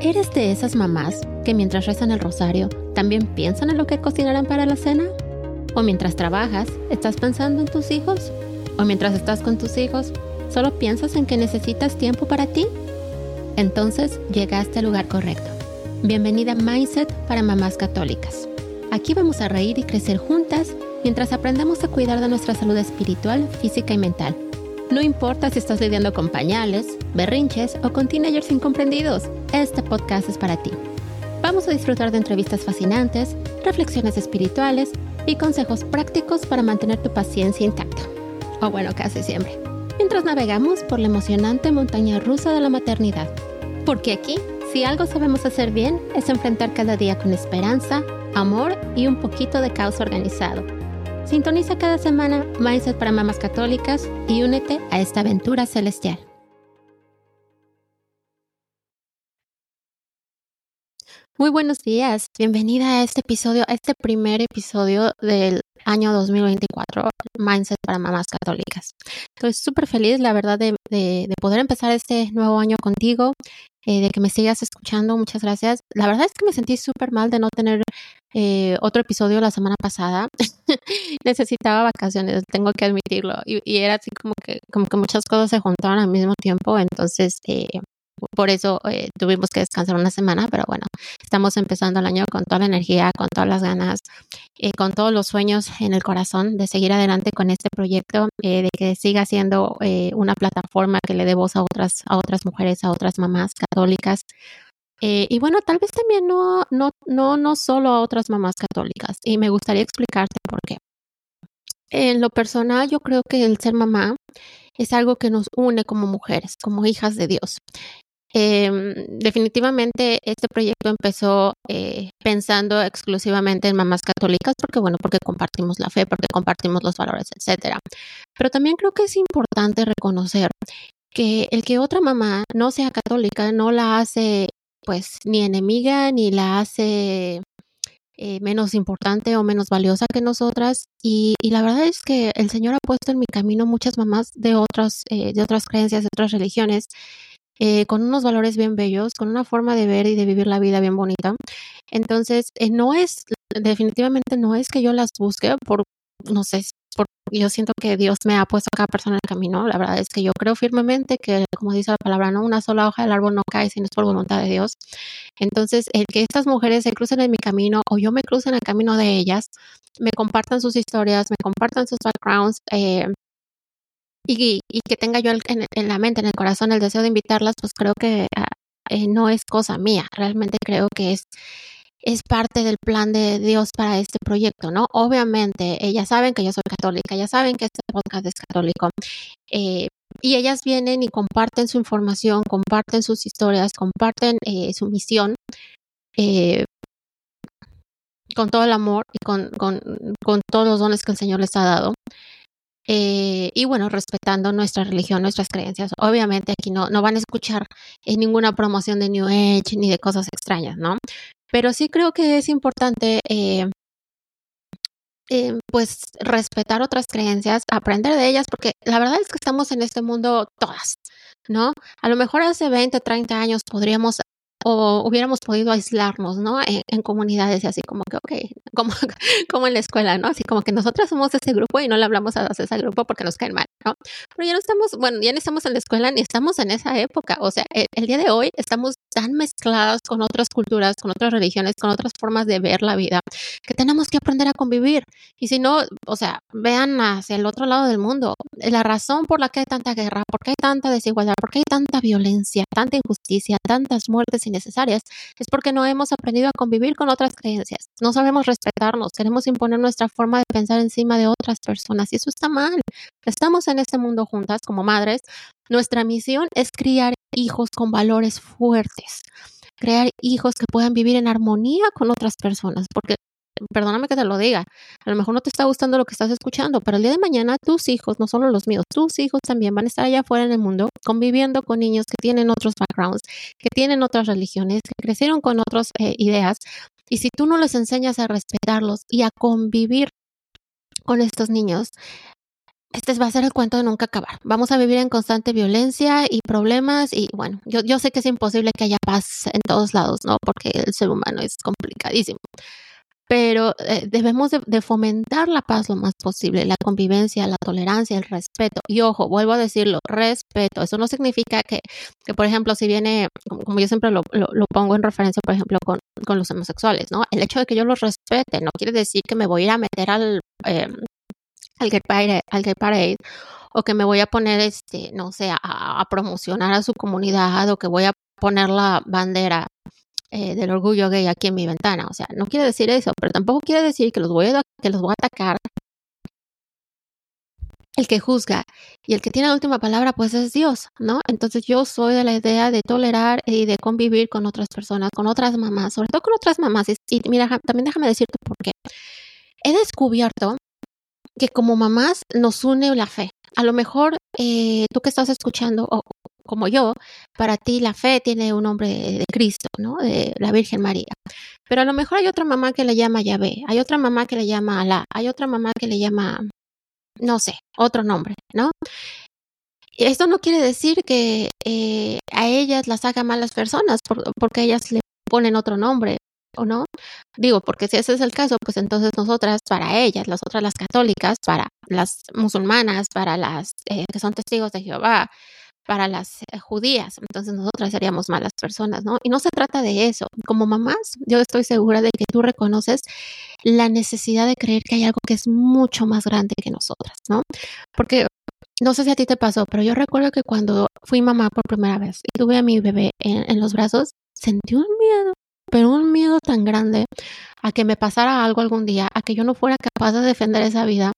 ¿Eres de esas mamás que mientras rezan el rosario también piensan en lo que cocinarán para la cena? ¿O mientras trabajas estás pensando en tus hijos? ¿O mientras estás con tus hijos solo piensas en que necesitas tiempo para ti? Entonces llegaste al lugar correcto. Bienvenida a Mindset para Mamás Católicas. Aquí vamos a reír y crecer juntas mientras aprendemos a cuidar de nuestra salud espiritual, física y mental. No importa si estás lidiando con pañales, berrinches o con teenagers incomprendidos, este podcast es para ti. Vamos a disfrutar de entrevistas fascinantes, reflexiones espirituales y consejos prácticos para mantener tu paciencia intacta. O bueno, casi siempre. Mientras navegamos por la emocionante montaña rusa de la maternidad. Porque aquí, si algo sabemos hacer bien, es enfrentar cada día con esperanza, amor y un poquito de caos organizado Sintoniza cada semana Mindset para Mamás Católicas y únete a esta aventura celestial. Muy buenos días, bienvenida a este episodio, a este primer episodio del año 2024, Mindset para Mamás Católicas. Estoy súper feliz, la verdad, de, de, poder empezar este nuevo año contigo, eh, de que me sigas escuchando, muchas gracias. La verdad es que me sentí súper mal de no tener eh, otro episodio la semana pasada. Necesitaba vacaciones, tengo que admitirlo. Y, era así como que, como que muchas cosas se juntaron al mismo tiempo. Entonces, eh, por eso eh, tuvimos que descansar una semana, pero bueno, estamos empezando el año con toda la energía, con todas las ganas, eh, con todos los sueños en el corazón de seguir adelante con este proyecto, eh, de que siga siendo una plataforma que le dé voz a otras, a otras mujeres, a otras mamás católicas. Y bueno, tal vez también no, no, no, no solo a otras mamás católicas. Y me gustaría explicarte por qué. En lo personal, yo creo que el ser mamá es algo que nos une como mujeres, como hijas de Dios. Eh, definitivamente este proyecto empezó eh, pensando exclusivamente en mamás católicas porque bueno, porque compartimos la fe, porque compartimos los valores, etcétera. Pero también creo que es importante reconocer que el que otra mamá no sea católica no la hace pues ni enemiga ni la hace eh, menos importante o menos valiosa que nosotras y, y, la verdad es que el Señor ha puesto en mi camino muchas mamás de otras eh, de otras creencias de otras religiones eh, con unos valores bien bellos, con una forma de ver y de vivir la vida bien bonita. Entonces, eh, no es, definitivamente no es que yo las busque por, no sé, por, yo siento que Dios me ha puesto a cada persona en el camino. La verdad es que yo creo firmemente que, como dice la palabra, no una sola hoja del árbol no cae si no es por voluntad de Dios. Entonces, el que estas mujeres se crucen en mi camino o yo me cruce en el camino de ellas, me compartan sus historias, me compartan sus backgrounds, eh, y, que tenga yo en, la mente, en el corazón, el deseo de invitarlas, pues creo que ah, eh, no es cosa mía. Realmente creo que es, es parte del plan de Dios para este proyecto, ¿no? Obviamente, ellas saben que yo soy católica, ellas saben que este podcast es católico. Eh, y ellas vienen y comparten su información, comparten sus historias, comparten eh, su misión con todo el amor y con, con, todos los dones que el Señor les ha dado. Eh, y bueno, respetando nuestra religión, nuestras creencias. Obviamente aquí no, no van a escuchar eh, ninguna promoción de New Age ni de cosas extrañas, ¿no? Pero sí creo que es importante eh, pues respetar otras creencias, aprender de ellas, porque la verdad es que estamos en este mundo todas, ¿no? A lo mejor hace 20, 30 años podríamos o hubiéramos podido aislarnos, ¿no? En, comunidades y así como que, ok, como, como en la escuela, ¿no? Así como que nosotras somos ese grupo y no le hablamos a ese grupo porque nos caen mal, ¿no? Pero ya no estamos, bueno, ya no estamos en la escuela ni estamos en esa época. O sea, el, día de hoy estamos tan mezclados con otras culturas, con otras religiones, con otras formas de ver la vida, que tenemos que aprender a convivir. Y si no, o sea, vean hacia el otro lado del mundo. La razón por la que hay tanta guerra, por qué hay tanta desigualdad, por qué hay tanta violencia, tanta injusticia, tantas muertes innecesarias, es porque no hemos aprendido a convivir con otras creencias. No sabemos respetarnos, queremos imponer nuestra forma de pensar encima de otras personas y eso está mal. Estamos en este mundo juntas como madres. Nuestra misión es criar hijos con valores fuertes, crear hijos que puedan vivir en armonía con otras personas, porque perdóname que te lo diga, a lo mejor no te está gustando lo que estás escuchando, pero el día de mañana tus hijos, no solo los míos, tus hijos también van a estar allá afuera en el mundo conviviendo con niños que tienen otros backgrounds, que tienen otras religiones, que crecieron con otras eh, ideas. Y si tú no les enseñas a respetarlos y a convivir con estos niños, este va a ser el cuento de nunca acabar. Vamos a vivir en constante violencia y problemas y bueno, yo, yo sé que es imposible que haya paz en todos lados, ¿no? Porque el ser humano es complicadísimo. Pero eh, debemos de, fomentar la paz lo más posible, la convivencia, la tolerancia, el respeto. Y ojo, vuelvo a decirlo, respeto. Eso no significa que, que por ejemplo, si viene, como, yo siempre lo, lo, pongo en referencia, por ejemplo, con, con, los homosexuales, ¿no? El hecho de que yo los respete no quiere decir que me voy a ir a meter al... Eh, al Gay Parade, al Gay Parade o que me voy a poner, este, no sé, a, promocionar a su comunidad o que voy a poner la bandera eh, del orgullo gay aquí en mi ventana. O sea, no quiere decir eso, pero tampoco quiere decir que los voy a, que los voy a atacar. El que juzga y el que tiene la última palabra, pues es Dios, ¿no? Entonces yo soy de la idea de tolerar y de convivir con otras personas, con otras mamás, sobre todo con otras mamás. Y mira, también déjame decirte por qué. He descubierto que como mamás nos une la fe. A lo mejor eh, tú que estás escuchando, o como yo, para ti la fe tiene un nombre de, Cristo, ¿no? De la Virgen María. Pero a lo mejor hay otra mamá que le llama Yahvé, hay otra mamá que le llama Alá, hay otra mamá que le llama, no sé, otro nombre, ¿no? Esto no quiere decir que eh, a ellas las haga malas personas porque ellas le ponen otro nombre o no. Digo, porque si ese es el caso, pues entonces nosotras, para ellas, las otras, las católicas, para las musulmanas, para las eh, que son testigos de Jehová, para las eh, judías, entonces nosotras seríamos malas personas, ¿no? Y no se trata de eso. Como mamás, yo estoy segura de que tú reconoces la necesidad de creer que hay algo que es mucho más grande que nosotras, ¿no? Porque no sé si a ti te pasó, pero yo recuerdo que cuando fui mamá por primera vez y tuve a mi bebé en los brazos, sentí un miedo pero un miedo tan grande a que me pasara algo algún día, a que yo no fuera capaz de defender esa vida.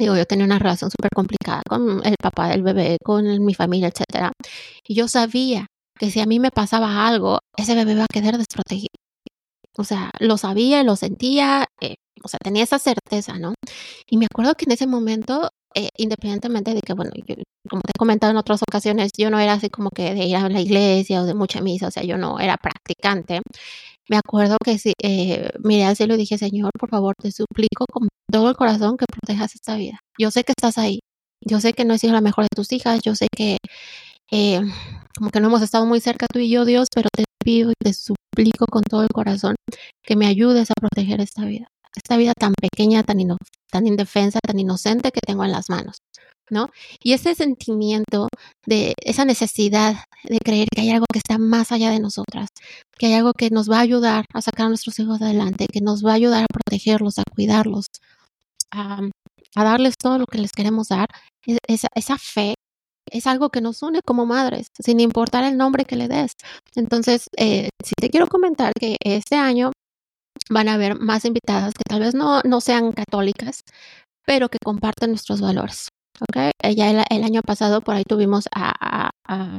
Digo, yo tenía una relación súper complicada con el papá del bebé, con mi familia, etcétera. Y yo sabía que si a mí me pasaba algo, ese bebé iba a quedar desprotegido. O sea, lo sabía, lo sentía, eh, o sea, tenía esa certeza, ¿no? Y me acuerdo que en ese momento, eh, independientemente de que, bueno, como te he comentado en otras ocasiones, yo no era así como que de ir a la iglesia o de mucha misa, o sea, yo no era practicante. Me acuerdo que sí, eh, miré al cielo y dije, Señor, por favor, te suplico con todo el corazón que protejas esta vida. Yo sé que estás ahí, yo sé que no he sido la mejor de tus hijas, yo sé que eh, como que no hemos estado muy cerca tú y yo, Dios, pero te pido y te suplico con todo el corazón que me ayudes a proteger esta vida. Esta vida tan pequeña, tan, tan indefensa, tan inocente que tengo en las manos. ¿No? Y ese sentimiento de esa necesidad de creer que hay algo que está más allá de nosotras, que hay algo que nos va a ayudar a sacar a nuestros hijos adelante, que nos va a ayudar a protegerlos, a cuidarlos, a, darles todo lo que les queremos dar, esa, fe es algo que nos une como madres, sin importar el nombre que le des. Entonces, eh, si te quiero comentar que este año van a haber más invitadas que tal vez no, no sean católicas, pero que comparten nuestros valores. Okay. Ella el, año pasado por ahí tuvimos a,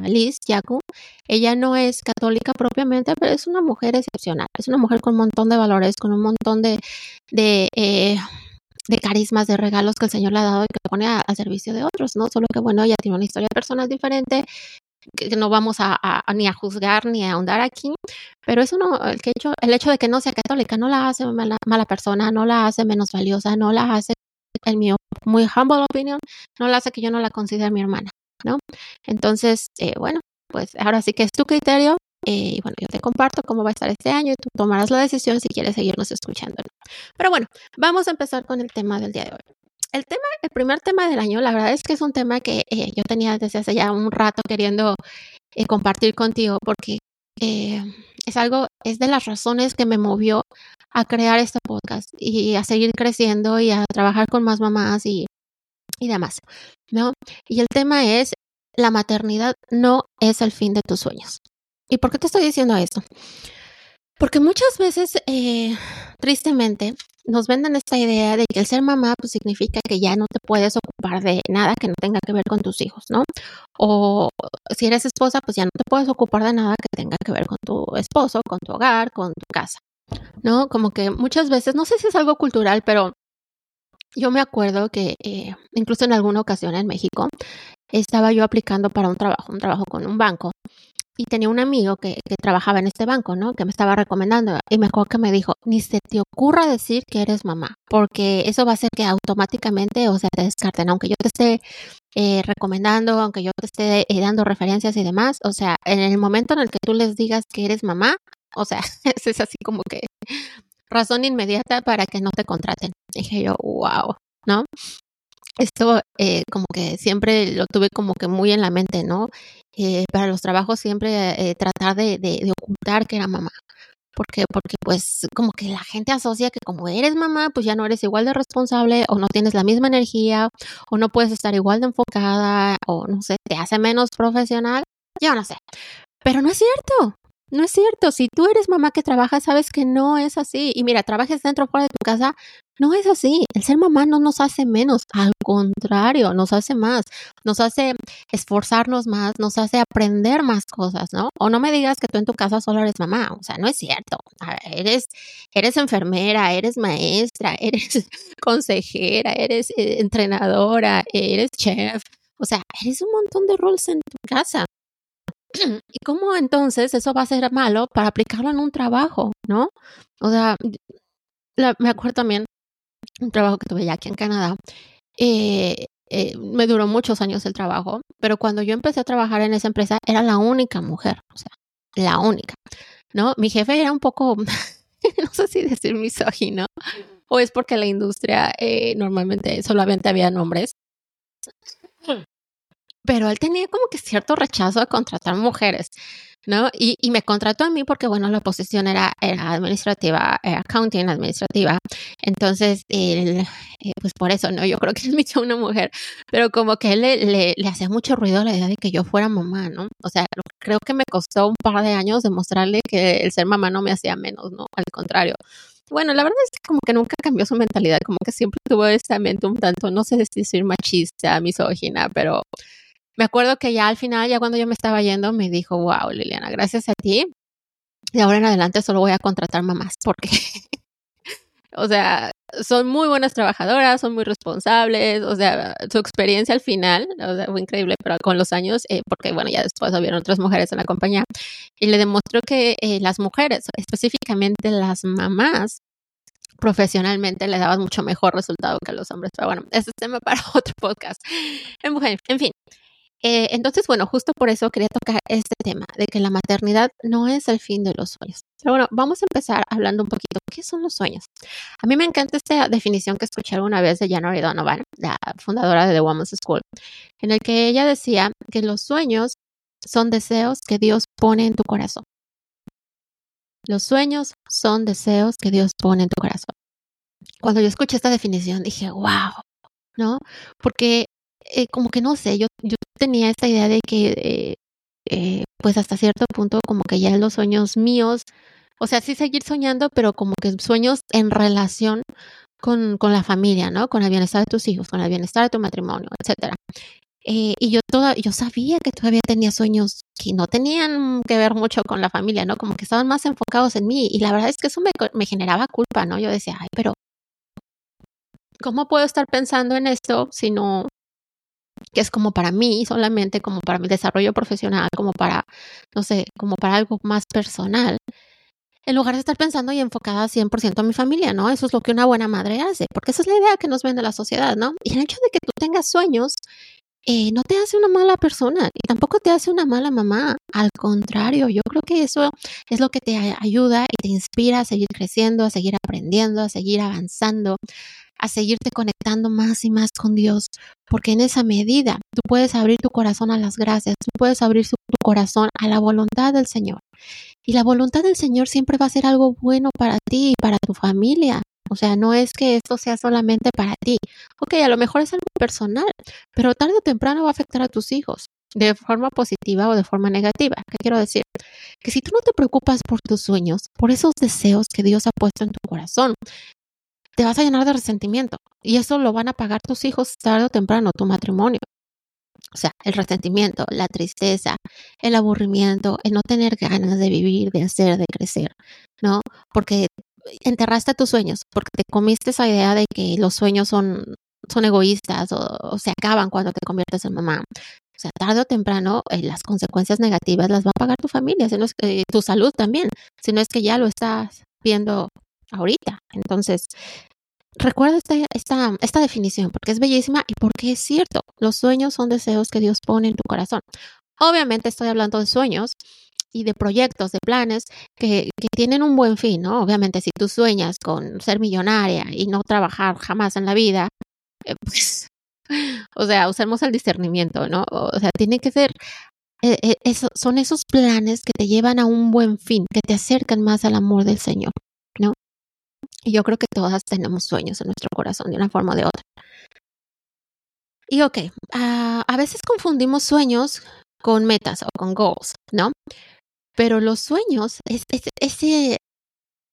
Liz Yaku. Ella no es católica propiamente, pero es una mujer excepcional. Es una mujer con un montón de valores, con un montón de, de, eh, de carismas, de regalos que el Señor le ha dado y que pone a, servicio de otros, ¿no? Solo que, bueno, ella tiene una historia personal diferente que no vamos a, ni a juzgar ni a ahondar aquí, pero eso no, el, hecho, el hecho de que no sea católica no la hace mala, persona, no la hace menos valiosa, no la hace en mi muy humble opinion, no la hace que yo no la considere mi hermana, ¿no? Entonces, eh, bueno, pues ahora sí que es tu criterio. Eh, y bueno, yo te comparto cómo va a estar este año y tú tomarás la decisión si quieres seguirnos escuchando. Pero bueno, vamos a empezar con el tema del día de hoy. El tema, el primer tema del año, la verdad es que es un tema que eh, yo tenía desde hace ya un rato queriendo compartir contigo porque es algo, es de las razones que me movió a crear este podcast y a seguir creciendo y a trabajar con más mamás y, y demás, ¿no? Y el tema es, la maternidad no es el fin de tus sueños. ¿Y por qué te estoy diciendo esto? Porque muchas veces, eh, tristemente, nos venden esta idea de que el ser mamá pues, significa que ya no te puedes ocupar de nada que no tenga que ver con tus hijos, ¿no? O si eres esposa, pues ya no te puedes ocupar de nada que tenga que ver con tu esposo, con tu hogar, con tu casa, ¿no? Como que muchas veces, no sé si es algo cultural, pero yo me acuerdo que eh, incluso en alguna ocasión en México, estaba yo aplicando para un trabajo, un trabajo con un banco. Y tenía un amigo que, que, trabajaba en este banco, ¿no? Que me estaba recomendando. Y me acuerdo que me dijo, ni se te ocurra decir que eres mamá, porque eso va a hacer que automáticamente, o sea, te descarten. Aunque yo te esté eh, recomendando, aunque yo te esté eh, dando referencias y demás, o sea, en el momento en el que tú les digas que eres mamá, o sea, es así como que razón inmediata para que no te contraten. Dije yo, wow, ¿no? Esto eh, como que siempre lo tuve como que muy en la mente, ¿no? Eh, para los trabajos siempre eh, tratar de, de, ocultar que era mamá. ¿Por qué? Porque pues como que la gente asocia que como eres mamá, pues ya no eres igual de responsable o no tienes la misma energía o no puedes estar igual de enfocada o no sé, te hace menos profesional. Yo no sé. Pero no es cierto. No es cierto. Si tú eres mamá que trabaja, sabes que no es así. Y mira, trabajes dentro o fuera de tu casa, no es así. El ser mamá no nos hace menos. Al contrario, nos hace más. Nos hace esforzarnos más, nos hace aprender más cosas, ¿no? O no me digas que tú en tu casa solo eres mamá. O sea, no es cierto. eres, eres enfermera, eres maestra, eres consejera, eres eh, entrenadora, eres chef. O sea, eres un montón de roles en tu casa. ¿Y cómo entonces eso va a ser malo para aplicarlo en un trabajo, no? O sea, me acuerdo también un trabajo que tuve ya aquí en Canadá. Eh, eh, me duró muchos años el trabajo, pero cuando yo empecé a trabajar en esa empresa era la única mujer, o sea, la única, ¿no? Mi jefe era un poco, no sé si decir misógino, o es porque la industria eh, normalmente solamente había hombres pero él tenía como que cierto rechazo a contratar mujeres, ¿no? Y, y me contrató a mí porque, bueno, la posición era, era administrativa, era accounting administrativa. Entonces, él, eh, pues por eso, ¿no? Yo creo que él me echó una mujer, pero como que él le, le, le, hacía mucho ruido la idea de que yo fuera mamá, ¿no? O sea, creo que me costó un par de años demostrarle que el ser mamá no me hacía menos, ¿no? Al contrario. Bueno, la verdad es que como que nunca cambió su mentalidad, como que siempre tuvo esta mente un tanto, no sé si decir machista, misógina, pero me acuerdo que ya al final, ya cuando yo me estaba yendo, me dijo, wow, Liliana, gracias a ti. De ahora en adelante solo voy a contratar mamás porque, o sea, son muy buenas trabajadoras, son muy responsables, o sea, su experiencia al final, fue increíble, pero con los años, eh, porque bueno, ya después hubieron otras mujeres en la compañía, y le demostró que eh, las mujeres, específicamente las mamás, profesionalmente le daban mucho mejor resultado que los hombres. Pero bueno, ese es tema para otro podcast. En fin, eh, entonces, bueno, justo por eso quería tocar este tema, de que la maternidad no es el fin de los sueños. Pero bueno, vamos a empezar hablando un poquito, ¿qué son los sueños? A mí me encanta esta definición que escuché alguna vez de January Donovan, la fundadora de The Women's School, en el que ella decía que los sueños son deseos que Dios pone en tu corazón. Los sueños son deseos que Dios pone en tu corazón. Cuando yo escuché esta definición dije, wow, ¿no? Porque eh, como que no sé, yo, yo tenía esta idea de que, eh, eh, pues hasta cierto punto, como que ya los sueños míos, o sea, sí seguir soñando, pero como que sueños en relación con, con la familia, ¿no? Con el bienestar de tus hijos, con el bienestar de tu matrimonio, etcétera. Y yo toda, yo sabía que todavía tenía sueños que no tenían que ver mucho con la familia, ¿no? Como que estaban más enfocados en mí. Y la verdad es que eso me, me generaba culpa, ¿no? Yo decía, ay, pero ¿cómo puedo estar pensando en esto si no, que es como para mí solamente, como para mi desarrollo profesional, como para, no sé, como para algo más personal, en lugar de estar pensando y enfocada 100% en mi familia, ¿no? Eso es lo que una buena madre hace, porque esa es la idea que nos vende la sociedad, ¿no? Y el hecho de que tú tengas sueños eh, no te hace una mala persona y tampoco te hace una mala mamá. Al contrario, yo creo que eso es lo que te ayuda y te inspira a seguir creciendo, a seguir aprendiendo, a seguir avanzando, a seguirte conectando más y más con Dios, porque en esa medida tú puedes abrir tu corazón a las gracias, tú puedes abrir tu corazón a la voluntad del Señor. Y la voluntad del Señor siempre va a ser algo bueno para ti y para tu familia. O sea, no es que esto sea solamente para ti. Ok, a lo mejor es algo personal, pero tarde o temprano va a afectar a tus hijos de forma positiva o de forma negativa. ¿Qué quiero decir? Que si tú no te preocupas por tus sueños, por esos deseos que Dios ha puesto en tu corazón, te vas a llenar de resentimiento y eso lo van a pagar tus hijos tarde o temprano, tu matrimonio. O sea, el resentimiento, la tristeza, el aburrimiento, el no tener ganas de vivir, de hacer, de crecer, ¿no? Porque enterraste tus sueños, porque te comiste esa idea de que los sueños son, son egoístas o, se acaban cuando te conviertes en mamá. sea, tarde o temprano eh, las consecuencias negativas las va a pagar tu familia, es que, tu salud también, si no es que ya lo estás viendo ahorita. Entonces, recuerda esta, esta, esta definición porque es bellísima y porque es cierto. Los sueños son deseos que Dios pone en tu corazón. Obviamente estoy hablando de sueños y de proyectos, de planes que, tienen un buen fin, ¿no? Obviamente, si tú sueñas con ser millonaria y no trabajar jamás en la vida, eh, pues o sea, usemos el discernimiento, ¿no? O sea, tiene que ser, eh, eso, son esos planes que te llevan a un buen fin, que te acercan más al amor del Señor, ¿no? Y yo creo que todas tenemos sueños en nuestro corazón de una forma o de otra. Y ok, uh, a veces confundimos sueños con metas o con goals, ¿no? Pero los sueños, es, es, ese,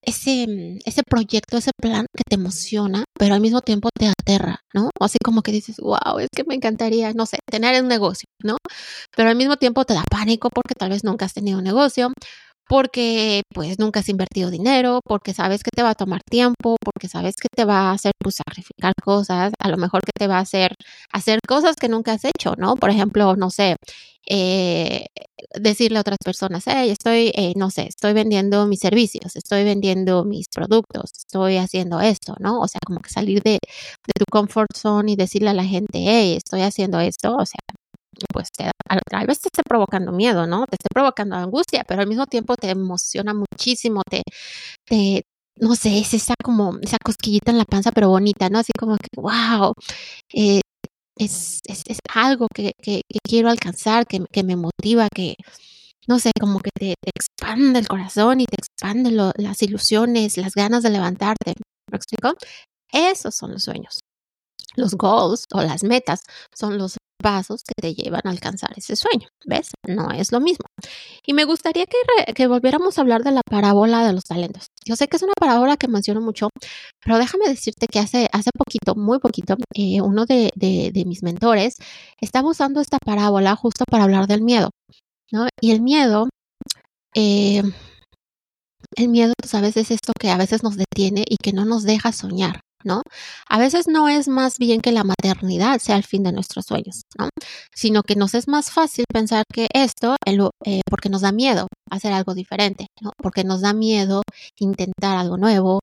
ese, mm, ese proyecto, ese plan que te emociona, pero al mismo tiempo te aterra, ¿no? Así como que dices, wow, es que me encantaría, no sé, tener un negocio, ¿no? Pero al mismo tiempo te da pánico porque tal vez nunca has tenido un negocio, porque pues nunca has invertido dinero, porque sabes que te va a tomar tiempo, porque sabes que te va a hacer pues, sacrificar cosas, a lo mejor que te va a hacer hacer cosas que nunca has hecho, ¿no? Por ejemplo, no sé, eh, decirle a otras personas, hey, estoy, eh, no sé, estoy vendiendo mis servicios, estoy vendiendo mis productos, estoy haciendo esto, ¿no? O sea, como que salir de, de tu comfort zone y decirle a la gente, hey, estoy haciendo esto, o sea, pues te, tal vez te esté provocando miedo, ¿no? Te esté provocando angustia, pero al mismo tiempo te emociona muchísimo, te, te no sé, es esa como, esa cosquillita en la panza, pero bonita, ¿no? Así como que, wow, eh, es, es, es, algo que, que, quiero alcanzar, que, que, me motiva, que, no sé, como que te, expande el corazón y te expande las ilusiones, las ganas de levantarte. ¿Me explico? Esos son los sueños. Los goals o las metas son los pasos que te llevan a alcanzar ese sueño. ¿Ves? No es lo mismo. Y me gustaría que, volviéramos a hablar de la parábola de los talentos. Yo sé que es una parábola que menciono mucho, pero déjame decirte que hace, hace poquito, muy poquito, eh, uno de, mis mentores estaba usando esta parábola justo para hablar del miedo. ¿no? Y el miedo, eh, el miedo, tú sabes, es esto que a veces nos detiene y que no nos deja soñar. ¿No? A veces no es más bien que la maternidad sea el fin de nuestros sueños, ¿no? Sino que nos es más fácil pensar que esto, eh, porque nos da miedo hacer algo diferente, ¿no? Porque nos da miedo intentar algo nuevo,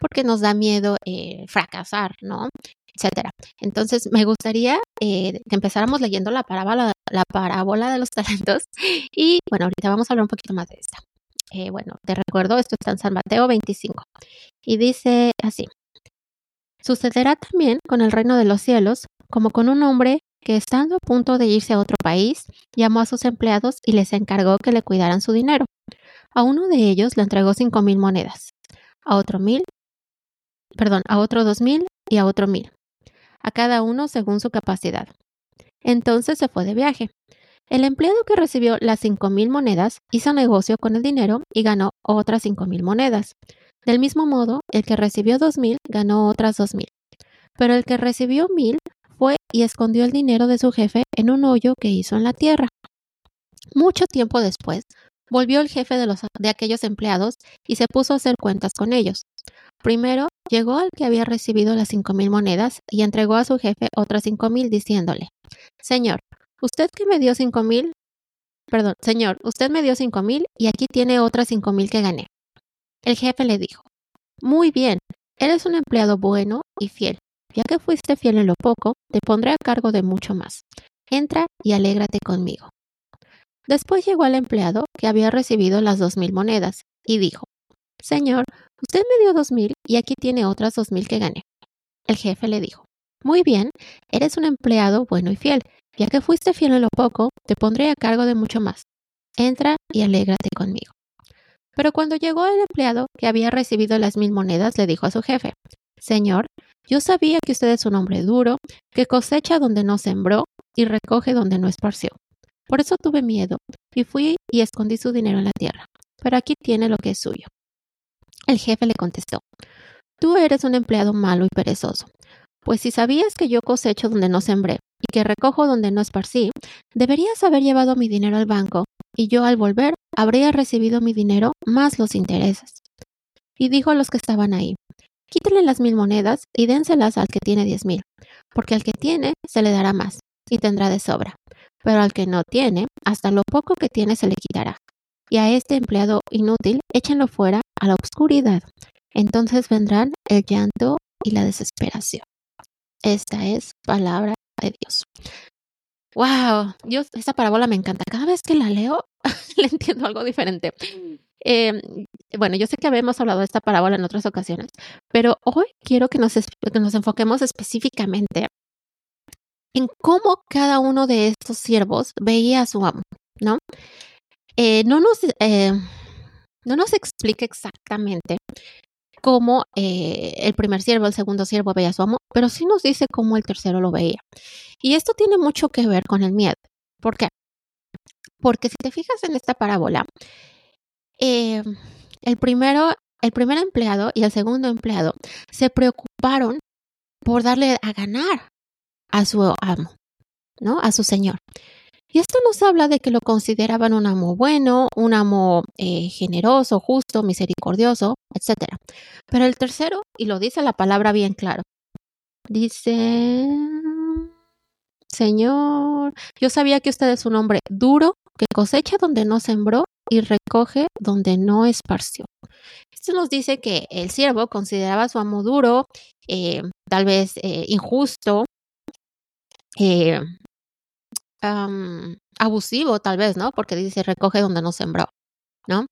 porque nos da miedo eh, fracasar, ¿no? Etcétera. Entonces, me gustaría eh, que empezáramos leyendo la parábola, la parábola de los talentos y, bueno, ahorita vamos a hablar un poquito más de esta. Bueno, te recuerdo, esto está en San Mateo 25 y dice así. Sucederá también con el reino de los cielos, como con un hombre que estando a punto de irse a otro país, llamó a sus empleados y les encargó que le cuidaran su dinero. A uno de ellos le entregó cinco mil monedas, a otro mil, perdón, a otro dos mil y a otro mil, a cada uno según su capacidad. Entonces se fue de viaje. El empleado que recibió las cinco mil monedas hizo negocio con el dinero y ganó otras cinco mil monedas. Del mismo modo, el que recibió dos mil ganó otras dos mil. Pero el que recibió mil fue y escondió el dinero de su jefe en un hoyo que hizo en la tierra. Mucho tiempo después, volvió el jefe de, los, de aquellos empleados y se puso a hacer cuentas con ellos. Primero llegó al que había recibido las cinco mil monedas y entregó a su jefe otras cinco mil diciéndole Señor, usted que me dio cinco mil, perdón, señor, usted me dio cinco mil y aquí tiene otras cinco mil que gané. El jefe le dijo, Muy bien, eres un empleado bueno y fiel. Ya que fuiste fiel en lo poco, te pondré a cargo de mucho más. Entra y alégrate conmigo. Después llegó el empleado que había recibido las dos mil monedas y dijo, Señor, usted me dio dos mil y aquí tiene otras dos mil que gané. El jefe le dijo, Muy bien, eres un empleado bueno y fiel. Ya que fuiste fiel en lo poco, te pondré a cargo de mucho más. Entra y alégrate conmigo. Pero cuando llegó el empleado que había recibido las mil monedas, le dijo a su jefe, Señor, yo sabía que usted es un hombre duro, que cosecha donde no sembró y recoge donde no esparció. Por eso tuve miedo y fui y escondí su dinero en la tierra. Pero aquí tiene lo que es suyo. El jefe le contestó, Tú eres un empleado malo y perezoso. Pues si sabías que yo cosecho donde no sembré y que recojo donde no esparcí, deberías haber llevado mi dinero al banco y yo al volver habría recibido mi dinero más los intereses. Y dijo a los que estaban ahí, quítenle las mil monedas y dénselas al que tiene diez mil, porque al que tiene se le dará más y tendrá de sobra. pero al que no tiene, hasta lo poco que tiene se le quitará. Y a este empleado inútil, échenlo fuera a la oscuridad. Entonces vendrán el llanto y la desesperación. Esta es palabra de Dios. Wow, Dios, esta parábola me encanta. Cada vez que la leo, le entiendo algo diferente. Em, bueno, yo sé que habíamos hablado de esta parábola en otras ocasiones, pero hoy quiero que nos, que nos enfoquemos específicamente en cómo cada uno de estos siervos veía a su amo, ¿no? Eh, no, nos, eh, no nos explica exactamente cómo eh, el primer siervo, el segundo siervo veía a su amo, pero sí nos dice cómo el tercero lo veía. Y esto tiene mucho que ver con el miedo. ¿Por qué? Porque si te fijas en esta parábola, el primero, el primer empleado y el segundo empleado se preocuparon por darle a ganar a su amo, ¿no? A su señor. Y esto nos habla de que lo consideraban un amo bueno, un amo eh, generoso, justo, misericordioso, etc. Pero el tercero, y lo dice la palabra bien claro, dice, Señor, yo sabía que usted es un hombre duro, que cosecha donde no sembró y recoge donde no esparció. Esto nos dice que el siervo consideraba a su amo duro, eh, tal vez eh, injusto, abusivo tal vez, ¿no? Porque dice recoge donde no sembró, ¿no?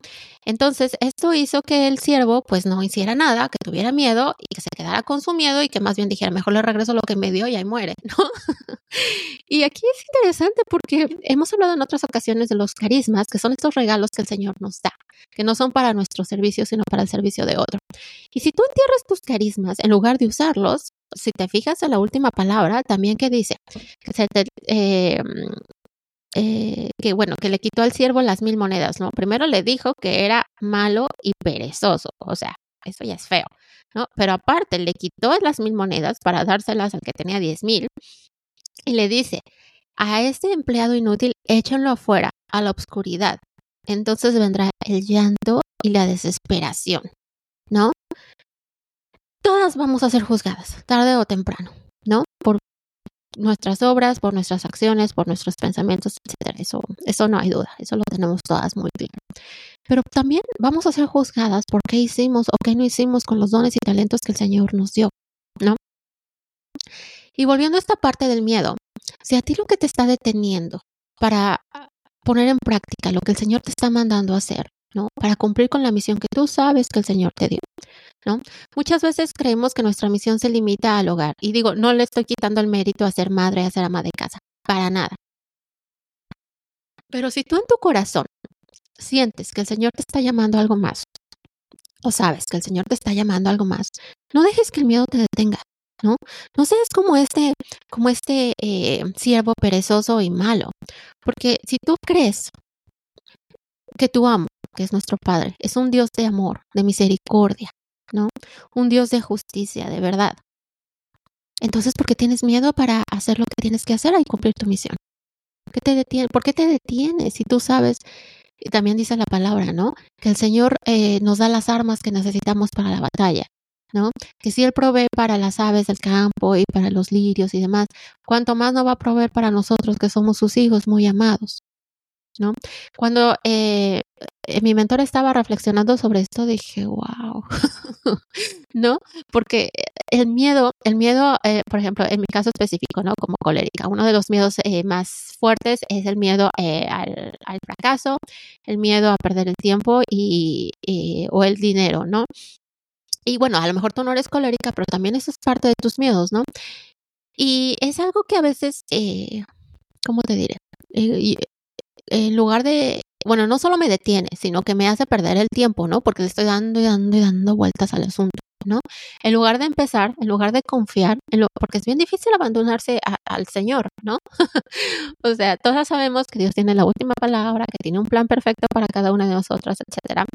Entonces, esto hizo que el siervo pues no hiciera nada, que tuviera miedo y que se quedara con su miedo y que más bien dijera, mejor le regreso lo que me dio y ahí muere, ¿no? y aquí es interesante porque hemos hablado en otras ocasiones de los carismas, que son estos regalos que el Señor nos da, que no son para nuestro servicio, sino para el servicio de otro. Y si tú entierras tus carismas en lugar de usarlos, si te fijas en la última palabra, también que dice que eh, eh, que bueno, que le quitó al siervo las mil monedas, ¿no? Primero le dijo que era malo y perezoso, o sea, eso ya es feo, ¿no? Pero aparte le quitó las mil monedas para dárselas al que tenía diez mil y le dice, a este empleado inútil échenlo afuera, a la oscuridad. Entonces vendrá el llanto y la desesperación, ¿no? Todas vamos a ser juzgadas, tarde o temprano, ¿no? Por nuestras obras, por nuestras acciones, por nuestros pensamientos, etcétera. Eso, eso no hay duda, eso lo tenemos todas muy claro. Pero también vamos a ser juzgadas por qué hicimos o qué no hicimos con los dones y talentos que el Señor nos dio, ¿no? Y volviendo a esta parte del miedo, si a ti lo que te está deteniendo para poner en práctica lo que el Señor te está mandando a hacer, ¿no? Para cumplir con la misión que tú sabes que el Señor te dio, Muchas veces creemos que nuestra misión se limita al hogar. Y digo, no le estoy quitando el mérito a ser madre, a ser ama de casa, para nada. Pero si tú en tu corazón sientes que el Señor te está llamando algo más, o sabes que el Señor te está llamando algo más, no dejes que el miedo te detenga, ¿no? No seas como este, como este eh, siervo perezoso y malo, porque si tú crees que tu amo, que es nuestro Padre, es un Dios de amor, de misericordia, ¿no? Un Dios de justicia, de verdad. Entonces, ¿por qué tienes miedo para hacer lo que tienes que hacer y cumplir tu misión? ¿Qué te? ¿Por qué te detienes si tú sabes, y también dice la palabra, ¿no? Que el Señor eh, nos da las armas que necesitamos para la batalla, ¿no? Que si Él provee para las aves del campo y para los lirios y demás, ¿cuánto más no va a proveer para nosotros que somos sus hijos muy amados, ¿no? Cuando eh, mi mentor estaba reflexionando sobre esto, dije, wow, ¿no? Porque el miedo, el miedo, eh, por ejemplo, en mi caso específico, ¿no? Como colérica, uno de los miedos más fuertes es el miedo al, fracaso, el miedo a perder el tiempo y, o el dinero, ¿no? Y bueno, a lo mejor tú no eres colérica, pero también eso es parte de tus miedos, ¿no? Y es algo que a veces, ¿cómo te diré? en lugar de, bueno, no solo me detiene, sino que me hace perder el tiempo, ¿no? Porque le estoy dando y dando y dando vueltas al asunto, ¿no? En lugar de empezar, en lugar de confiar, porque es bien difícil abandonarse al Señor, ¿no? o sea, todas sabemos que Dios tiene la última palabra, que tiene un plan perfecto para cada una de nosotras, etcétera.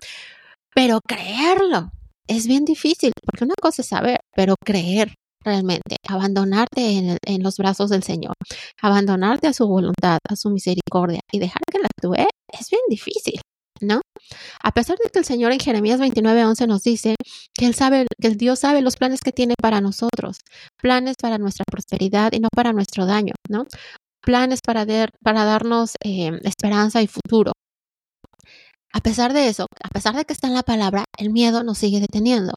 Pero creerlo es bien difícil, porque una cosa es saber, pero creer realmente, abandonarte en, en, los brazos del Señor, abandonarte a su voluntad, a su misericordia y dejar que la actúe, es bien difícil. ¿No? A pesar de que el Señor en Jeremías 29:11 nos dice que Él sabe, que el Dios sabe los planes que tiene para nosotros, planes para nuestra prosperidad y no para nuestro daño, ¿no? planes para, para darnos eh, esperanza y futuro. A pesar de eso, a pesar de que está en la palabra, el miedo nos sigue deteniendo.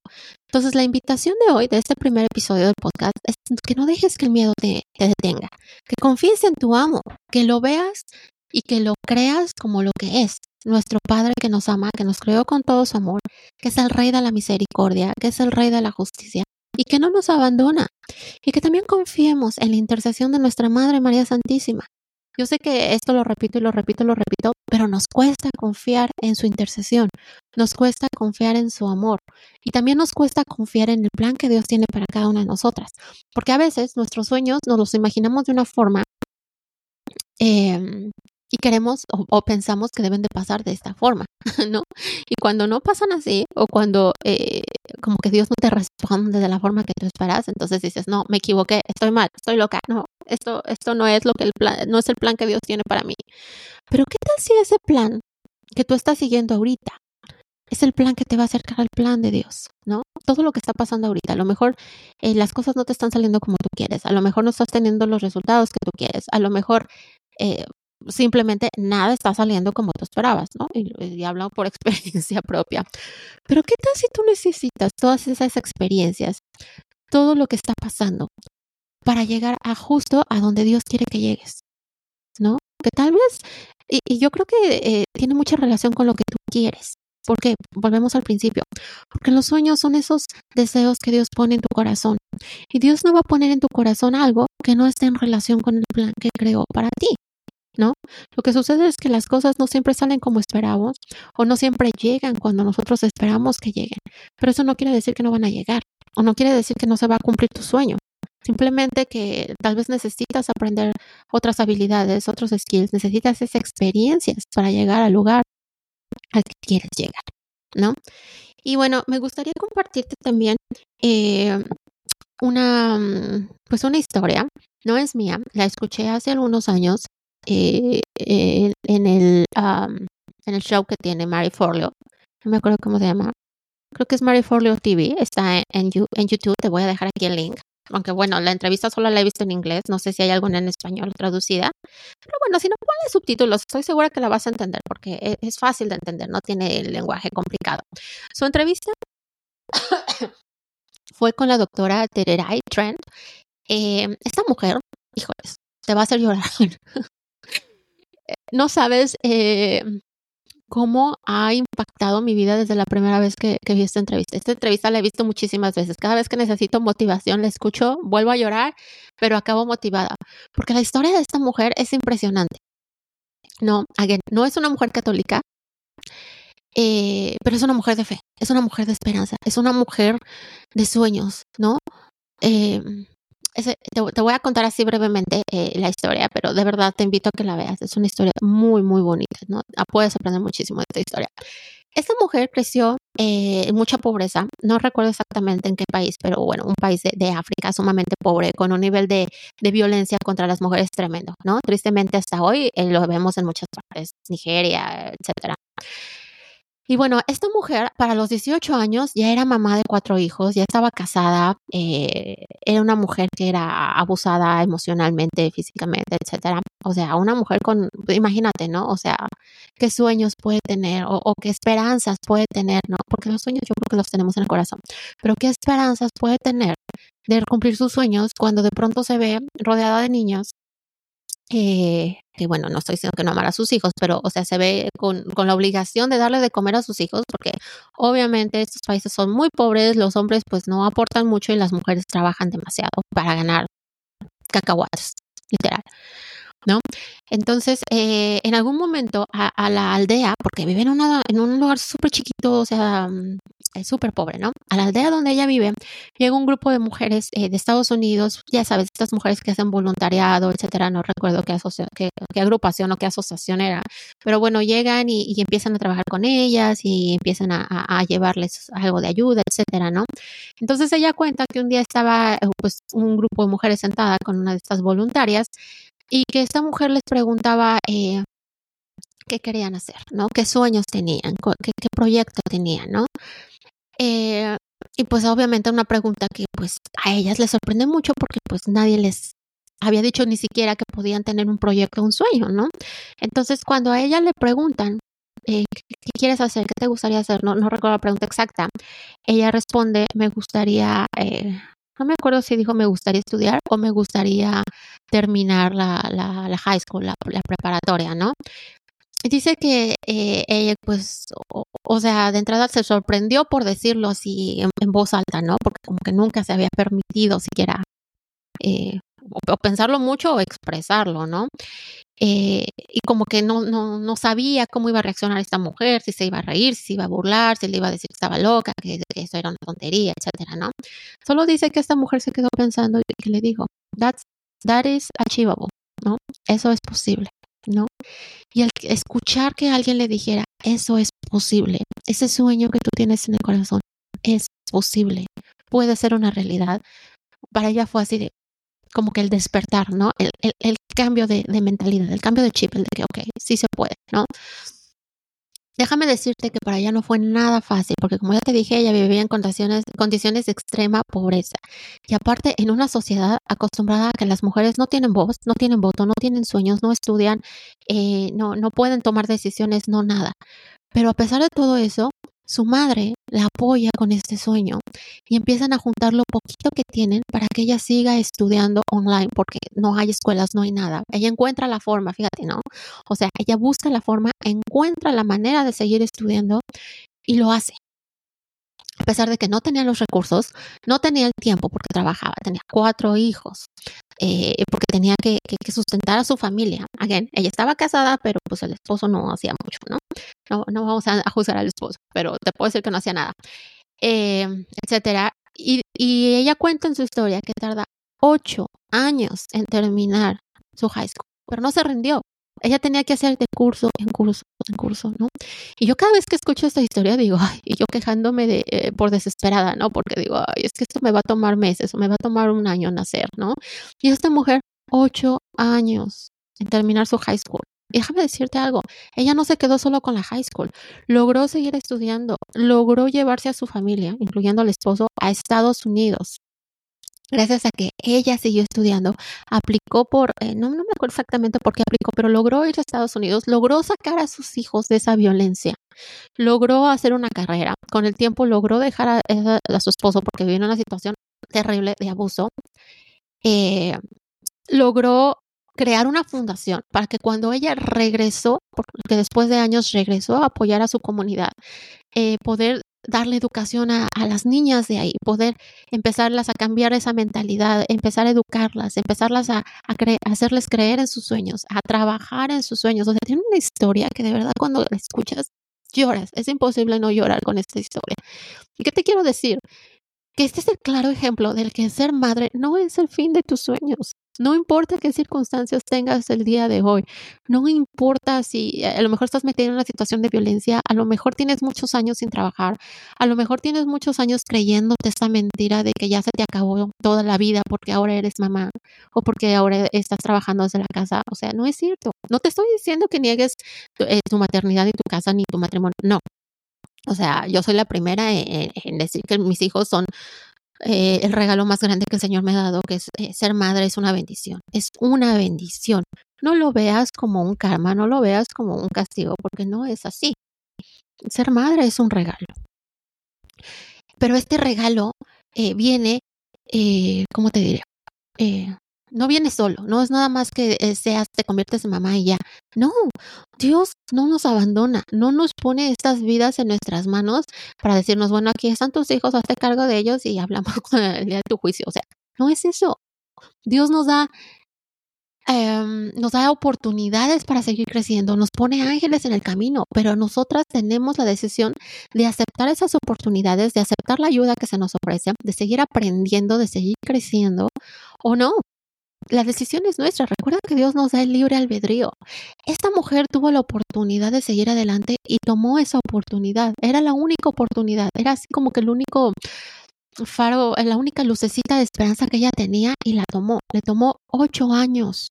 Entonces, la invitación de hoy, de este primer episodio del podcast, es que no dejes que el miedo te detenga, que confíes en tu amo, que lo veas y que lo creas como lo que es, nuestro Padre que nos ama, que nos creó con todo su amor, que es el Rey de la misericordia, que es el Rey de la justicia y que no nos abandona. Y que también confiemos en la intercesión de nuestra Madre María Santísima, yo sé que esto lo repito y lo repito y lo repito, pero nos cuesta confiar en su intercesión, nos cuesta confiar en su amor y también nos cuesta confiar en el plan que Dios tiene para cada una de nosotras, porque a veces nuestros sueños nos los imaginamos de una forma eh, y queremos o, pensamos que deben de pasar de esta forma, ¿no? Y cuando no pasan así o cuando eh, como que Dios no te responde de la forma que tú esperas, entonces dices, no, me equivoqué, estoy mal, estoy loca, no, esto, esto no es lo que el plan, no es el plan que Dios tiene para mí. Pero ¿qué tal si ese plan que tú estás siguiendo ahorita es el plan que te va a acercar al plan de Dios, ¿no? Todo lo que está pasando ahorita, a lo mejor eh, las cosas no te están saliendo como tú quieres, a lo mejor no estás teniendo los resultados que tú quieres, a lo mejor eh, simplemente nada está saliendo como tú esperabas, ¿no? Y, y hablo por experiencia propia. Pero ¿qué tal si tú necesitas todas esas experiencias, todo lo que está pasando, para llegar a justo a donde Dios quiere que llegues, ¿no? Que tal vez, y, yo creo que eh, tiene mucha relación con lo que tú quieres. Porque volvemos al principio, porque los sueños son esos deseos que Dios pone en tu corazón. Y Dios no va a poner en tu corazón algo que no esté en relación con el plan que creó para ti. ¿No? Lo que sucede es que las cosas no siempre salen como esperamos o no siempre llegan cuando nosotros esperamos que lleguen. Pero eso no quiere decir que no van a llegar o no quiere decir que no se va a cumplir tu sueño. Simplemente que tal vez necesitas aprender otras habilidades, otros skills, necesitas esas experiencias para llegar al lugar al que quieres llegar, ¿no? Y bueno, me gustaría compartirte también eh, una, pues una historia, no es mía, la escuché hace algunos años en, el, en el show que tiene Mary Forleo. No me acuerdo cómo se llama. Creo que es Mary Forleo TV. Está en, en, YouTube. Te voy a dejar aquí el link. Aunque bueno, la entrevista solo la he visto en inglés. No sé si hay alguna en español traducida. Pero bueno, si no ponle subtítulos, estoy segura que la vas a entender porque e, es, fácil de entender. No tiene el lenguaje complicado. Su entrevista fue con la doctora Tererai Trent. Eh, esta mujer, híjoles, te va a hacer llorar. no sabes eh, cómo ha impactado mi vida desde la primera vez que, vi esta entrevista. Esta entrevista la he visto muchísimas veces. Cada vez que necesito motivación, la escucho, vuelvo a llorar, pero acabo motivada. Porque la historia de esta mujer es impresionante. No, again, no es una mujer católica, eh, pero es una mujer de fe, es una mujer de esperanza, es una mujer de sueños, ¿no? Eh, te, voy a contar así brevemente eh, la historia, pero de verdad te invito a que la veas. Es una historia muy, muy bonita, ¿no? Ah, puedes aprender muchísimo de esta historia. Esta mujer creció eh, en mucha pobreza, no recuerdo exactamente en qué país, pero bueno, un país de, África sumamente pobre, con un nivel de, de, violencia contra las mujeres tremendo, ¿no? Tristemente hasta hoy eh, lo vemos en muchas partes, Nigeria, etcétera. Y bueno, esta mujer para los 18 años ya era mamá de cuatro hijos, ya estaba casada, eh, era una mujer que era abusada emocionalmente, físicamente, etcétera. O sea, una mujer con, imagínate, ¿no? O sea, qué sueños puede tener o, o qué esperanzas puede tener, ¿no? Porque los sueños yo creo que los tenemos en el corazón, pero qué esperanzas puede tener de cumplir sus sueños cuando de pronto se ve rodeada de niños eh, que bueno, no estoy diciendo que no amar a sus hijos, pero o sea, se ve con, con, la obligación de darle de comer a sus hijos, porque obviamente estos países son muy pobres, los hombres pues no aportan mucho y las mujeres trabajan demasiado para ganar cacahuates, literal. Entonces, eh, en algún momento a, la aldea, porque vive en, una, en un lugar súper chiquito, o sea, mm, es súper pobre, ¿no? A la aldea donde ella vive, llega un grupo de mujeres eh, de Estados Unidos, ya sabes, estas mujeres que hacen voluntariado, etcétera, no recuerdo qué, qué, agrupación o qué asociación era, pero bueno, llegan y, empiezan a trabajar con ellas y empiezan a, a, llevarles algo de ayuda, etcétera, ¿no? Entonces ella cuenta que un día estaba eh, pues un grupo de mujeres sentada con una de estas voluntarias y que esta mujer les preguntaba, eh, qué querían hacer, ¿no? ¿Qué sueños tenían? ¿Qué, proyecto tenían, ¿no? Eh, y pues obviamente una pregunta que pues a ellas les sorprende mucho porque pues nadie les había dicho ni siquiera que podían tener un proyecto, un sueño, ¿no? Entonces, cuando a ella le preguntan, eh, ¿qué, quieres hacer? ¿Qué te gustaría hacer? No, no recuerdo la pregunta exacta. Ella responde, me gustaría, eh, no me acuerdo si dijo me gustaría estudiar o me gustaría terminar la, la, high school, la, preparatoria, ¿no? Dice que eh, ella, pues, o, sea, de entrada se sorprendió por decirlo así en, voz alta, ¿no? Porque como que nunca se había permitido siquiera eh, o, pensarlo mucho o expresarlo, ¿no? Eh, y como que no, no, no sabía cómo iba a reaccionar esta mujer, si se iba a reír, si iba a burlar, si le iba a decir que estaba loca, que, eso era una tontería, etcétera, ¿no? Solo dice que esta mujer se quedó pensando y que le dijo, That's, that is achievable, ¿no? Eso es posible, ¿no? Y el escuchar que alguien le dijera, eso es posible, ese sueño que tú tienes en el corazón es posible, puede ser una realidad. Para ella fue así de, como que el despertar, ¿no? El, el, cambio de, de, mentalidad, el cambio de chip, el de que, ok, sí se puede, ¿no? Déjame decirte que para ella no fue nada fácil, porque como ya te dije, ella vivía en condiciones, condiciones de extrema pobreza. Y aparte, en una sociedad acostumbrada a que las mujeres no tienen voz, no tienen voto, no tienen sueños, no estudian, eh, no, no pueden tomar decisiones, no nada. Pero a pesar de todo eso, su madre la apoya con este sueño y empiezan a juntar lo poquito que tienen para que ella siga estudiando online porque no hay escuelas, no hay nada. Ella encuentra la forma, fíjate, ¿no? O sea, ella busca la forma, encuentra la manera de seguir estudiando y lo hace a pesar de que no tenía los recursos, no tenía el tiempo porque trabajaba, tenía cuatro hijos, eh, porque tenía que, sustentar a su familia. Again, ella estaba casada, pero pues el esposo no hacía mucho, ¿no? No, no vamos a, juzgar al esposo, pero te puedo decir que no hacía nada, eh, etcétera. Y, y ella cuenta en su historia que tarda ocho años en terminar su high school, pero no se rindió. Ella tenía que hacer de curso en curso en curso, ¿no? Y yo cada vez que escucho esta historia digo, ay, y yo quejándome de, eh, por desesperada, ¿no? Porque digo, ay, es que esto me va a tomar meses o me va a tomar un año nacer, ¿no? Y esta mujer, ocho años en terminar su high school. Déjame decirte algo, ella no se quedó solo con la high school, logró seguir estudiando, logró llevarse a su familia, incluyendo al esposo, a Estados Unidos gracias a que ella siguió estudiando, aplicó por, eh, no, me acuerdo exactamente por qué aplicó, pero logró ir a Estados Unidos, logró sacar a sus hijos de esa violencia, logró hacer una carrera, con el tiempo logró dejar a, su esposo porque vivía en una situación terrible de abuso, eh, logró crear una fundación para que cuando ella regresó, porque después de años regresó a apoyar a su comunidad, eh, poder darle educación a, las niñas de ahí, poder empezarlas a cambiar esa mentalidad, empezar a educarlas, empezarlas a, hacerles creer en sus sueños, a trabajar en sus sueños. O sea, tiene una historia que de verdad cuando la escuchas lloras. Es imposible no llorar con esta historia. ¿Y qué te quiero decir? Que este es el claro ejemplo del que ser madre no es el fin de tus sueños. No importa qué circunstancias tengas el día de hoy, no importa si a lo mejor estás metido en una situación de violencia, a lo mejor tienes muchos años sin trabajar, a lo mejor tienes muchos años creyéndote esta mentira de que ya se te acabó toda la vida porque ahora eres mamá o porque ahora estás trabajando desde la casa. O sea, no es cierto. No te estoy diciendo que niegues tu, eh, maternidad ni tu casa ni tu matrimonio. No. O sea, yo soy la primera en decir que mis hijos son eh, el regalo más grande que el Señor me ha dado, que es eh, ser madre, es una bendición. Es una bendición. No lo veas como un karma, no lo veas como un castigo, porque no es así. Ser madre es un regalo. Pero este regalo eh, viene, ¿cómo te diré? No viene solo, no es nada más que eh, seas, te conviertes en mamá y ya. No, Dios no nos abandona, no nos pone estas vidas en nuestras manos para decirnos, bueno, aquí están tus hijos, hazte cargo de ellos y hablamos el día de tu juicio. O sea, no es eso. Dios nos da, em, nos da oportunidades para seguir creciendo, nos pone ángeles en el camino, pero nosotras tenemos la decisión de aceptar esas oportunidades, de aceptar la ayuda que se nos ofrece, de seguir aprendiendo, de seguir creciendo o no la decisión es nuestra. Recuerda que Dios nos da el libre albedrío. Esta mujer tuvo la oportunidad de seguir adelante y tomó esa oportunidad. Era la única oportunidad. Era así como que el único faro, la única lucecita de esperanza que ella tenía y la tomó. Le tomó ocho años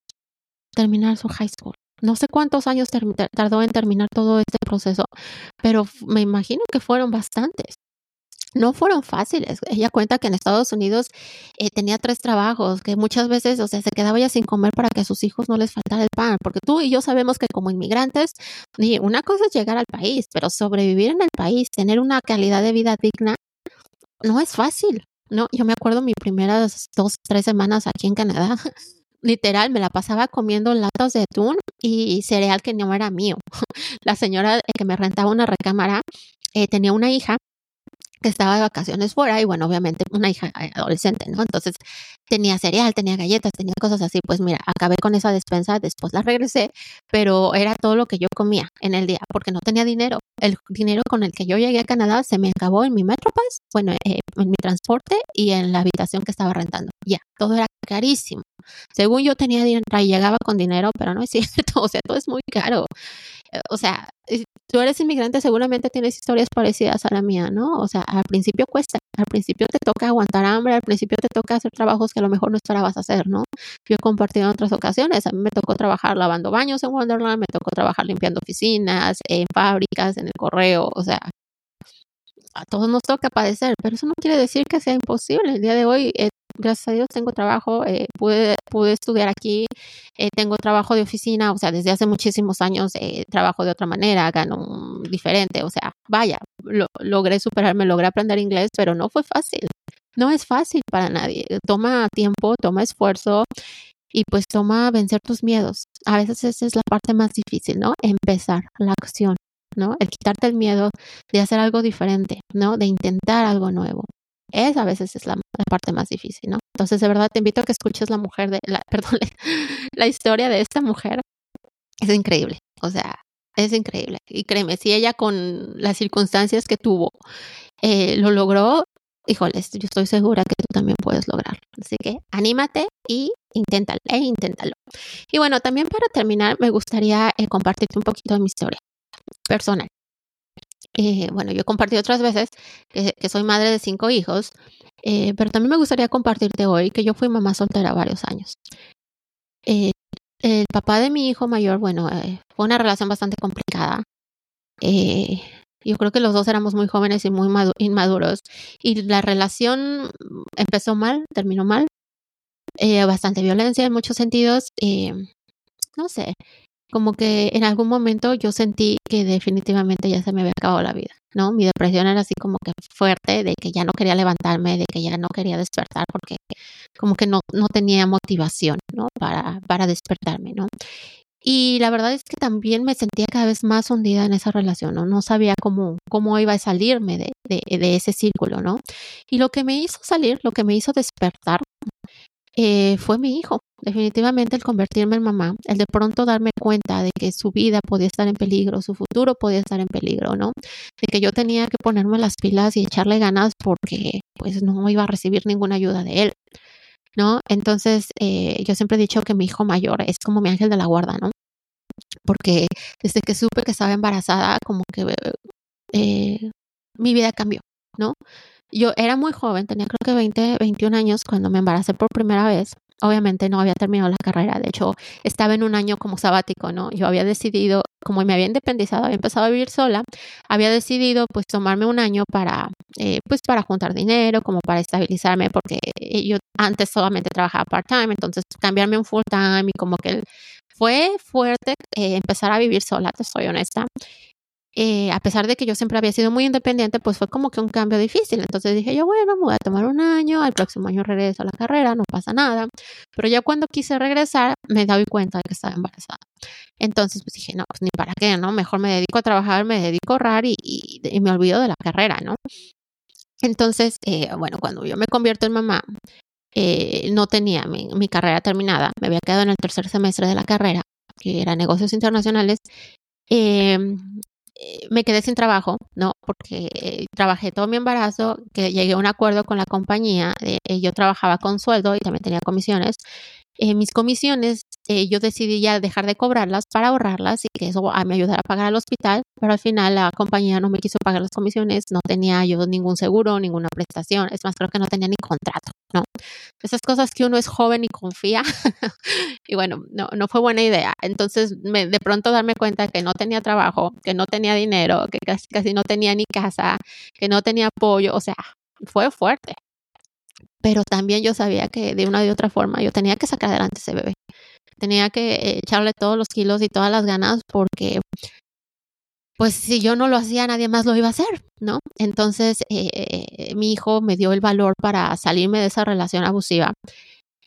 terminar su high school. No sé cuántos años tardó en terminar todo este proceso, pero me imagino que fueron bastantes. No fueron fáciles. Ella cuenta que en Estados Unidos eh, tenía tres trabajos, que muchas veces, o sea, se quedaba ya sin comer para que a sus hijos no les faltara el pan, porque tú y yo sabemos que como inmigrantes, una cosa es llegar al país, pero sobrevivir en el país, tener una calidad de vida digna, no es fácil. No, yo me acuerdo mis primeras dos, tres semanas aquí en Canadá. Literal, me la pasaba comiendo latas de atún y cereal que no era mío. La señora que me rentaba una recámara eh, tenía una hija que estaba de vacaciones fuera y bueno, obviamente una hija eh, adolescente, ¿no? Entonces tenía cereal, tenía galletas, tenía cosas así, pues mira, acabé con esa despensa, después la regresé, pero era todo lo que yo comía en el día porque no tenía dinero. El dinero con el que yo llegué a Canadá se me acabó en mi Metropass, bueno, eh, en mi transporte y en la habitación que estaba rentando. Ya, todo era carísimo. Según yo tenía dinero y llegaba con dinero, pero no es cierto, o sea, todo es muy caro. Eh, o sea, tú eres inmigrante, seguramente tienes historias parecidas a la mía, ¿no? O sea, al principio cuesta, al principio te toca aguantar hambre, al principio te toca hacer trabajos que a lo mejor no esperabas hacer, ¿no? Yo he compartido en otras ocasiones, a mí me tocó trabajar lavando baños en Wonderland, me tocó trabajar limpiando oficinas, en fábricas, en el correo, o sea, a todos nos toca padecer, pero eso no quiere decir que sea imposible. El día de hoy eh, gracias a Dios tengo trabajo, eh, pude, pude estudiar aquí, eh, tengo trabajo de oficina, o sea, desde hace muchísimos años eh, trabajo de otra manera, gano diferente, o sea, vaya, lo, logré superarme, logré aprender inglés, pero no fue fácil, no es fácil para nadie, toma tiempo, toma esfuerzo y pues toma vencer tus miedos. A veces esa es la parte más difícil, ¿no? Empezar la acción. ¿no? El quitarte el miedo de hacer algo diferente, ¿no? De intentar algo nuevo. Esa a veces es la, parte más difícil, ¿no? Entonces, de verdad, te invito a que escuches la mujer de, la, perdón, la historia de esta mujer. Es increíble, o sea, es increíble. Y créeme, si ella con las circunstancias que tuvo eh, lo logró, híjoles, yo estoy segura que tú también puedes lograrlo. Así que anímate y inténtalo, e inténtalo. Y bueno, también para terminar, me gustaría eh, compartirte un poquito de mi historia personal. Eh, bueno, yo he compartido otras veces que, soy madre de cinco hijos, eh, pero también me gustaría compartirte hoy que yo fui mamá soltera varios años. Eh, el papá de mi hijo mayor, bueno, fue una relación bastante complicada. yo creo que los dos éramos muy jóvenes y muy inmaduros y la relación empezó mal, terminó mal, bastante violencia en muchos sentidos. no sé, como que en algún momento yo sentí que definitivamente ya se me había acabado la vida, ¿no? Mi depresión era así como que fuerte, de que ya no quería levantarme, de que ya no quería despertar, porque como que no, no tenía motivación, ¿no? Para, para despertarme, ¿no? Y la verdad es que también me sentía cada vez más hundida en esa relación, ¿no? No sabía cómo, cómo iba a salirme de, de, de ese círculo, ¿no? Y lo que me hizo salir, lo que me hizo despertar, eh, fue mi hijo. Definitivamente el convertirme en mamá, el de pronto darme cuenta de que su vida podía estar en peligro, su futuro podía estar en peligro, ¿no? De que yo tenía que ponerme las pilas y echarle ganas porque pues no iba a recibir ninguna ayuda de él, ¿no? Entonces eh, yo siempre he dicho que mi hijo mayor es como mi ángel de la guarda, ¿no? Porque desde que supe que estaba embarazada, como que eh, mi vida cambió, ¿no? Yo era muy joven, tenía creo que 20, 21 años cuando me embaracé por primera vez. Obviamente no había terminado la carrera, de hecho estaba en un año como sabático, ¿no? Yo había decidido, como me había independizado, había empezado a vivir sola, había decidido pues tomarme un año para, eh, pues para juntar dinero, como para estabilizarme, porque yo antes solamente trabajaba part-time, entonces cambiarme un full-time y como que fue fuerte eh, empezar a vivir sola, te soy honesta. Eh, a pesar de que yo siempre había sido muy independiente, pues fue como que un cambio difícil. Entonces dije yo, bueno, me voy a tomar un año, al próximo año regreso a la carrera, no pasa nada. Pero ya cuando quise regresar, me doy cuenta de que estaba embarazada. Entonces pues dije, no, pues ni para qué, ¿no? Mejor me dedico a trabajar, me dedico a ahorrar y, y, me olvido de la carrera, ¿no? Entonces, eh, bueno, cuando yo me convierto en mamá, eh, no tenía mi, mi carrera terminada, me había quedado en el tercer semestre de la carrera, que era negocios internacionales, eh, me quedé sin trabajo, ¿no? Porque eh, trabajé todo mi embarazo, que llegué a un acuerdo con la compañía, eh, yo trabajaba con sueldo y también tenía comisiones, eh, mis comisiones, eh, yo decidí ya dejar de cobrarlas para ahorrarlas y que eso me ayudara a pagar al hospital, pero al final la compañía no me quiso pagar las comisiones, no tenía yo ningún seguro, ninguna prestación, es más, creo que no tenía ni contrato, ¿no? Esas cosas que uno es joven y confía, y bueno, no, no fue buena idea. Entonces, me, de pronto darme cuenta que no tenía trabajo, que no tenía dinero, que casi, casi no tenía ni casa, que no tenía apoyo, o sea, fue fuerte, pero también yo sabía que de una u otra forma yo tenía que sacar adelante ese bebé. Tenía que echarle todos los kilos y todas las ganas porque, pues si yo no lo hacía, nadie más lo iba a hacer, ¿no? Entonces, eh, mi hijo me dio el valor para salirme de esa relación abusiva.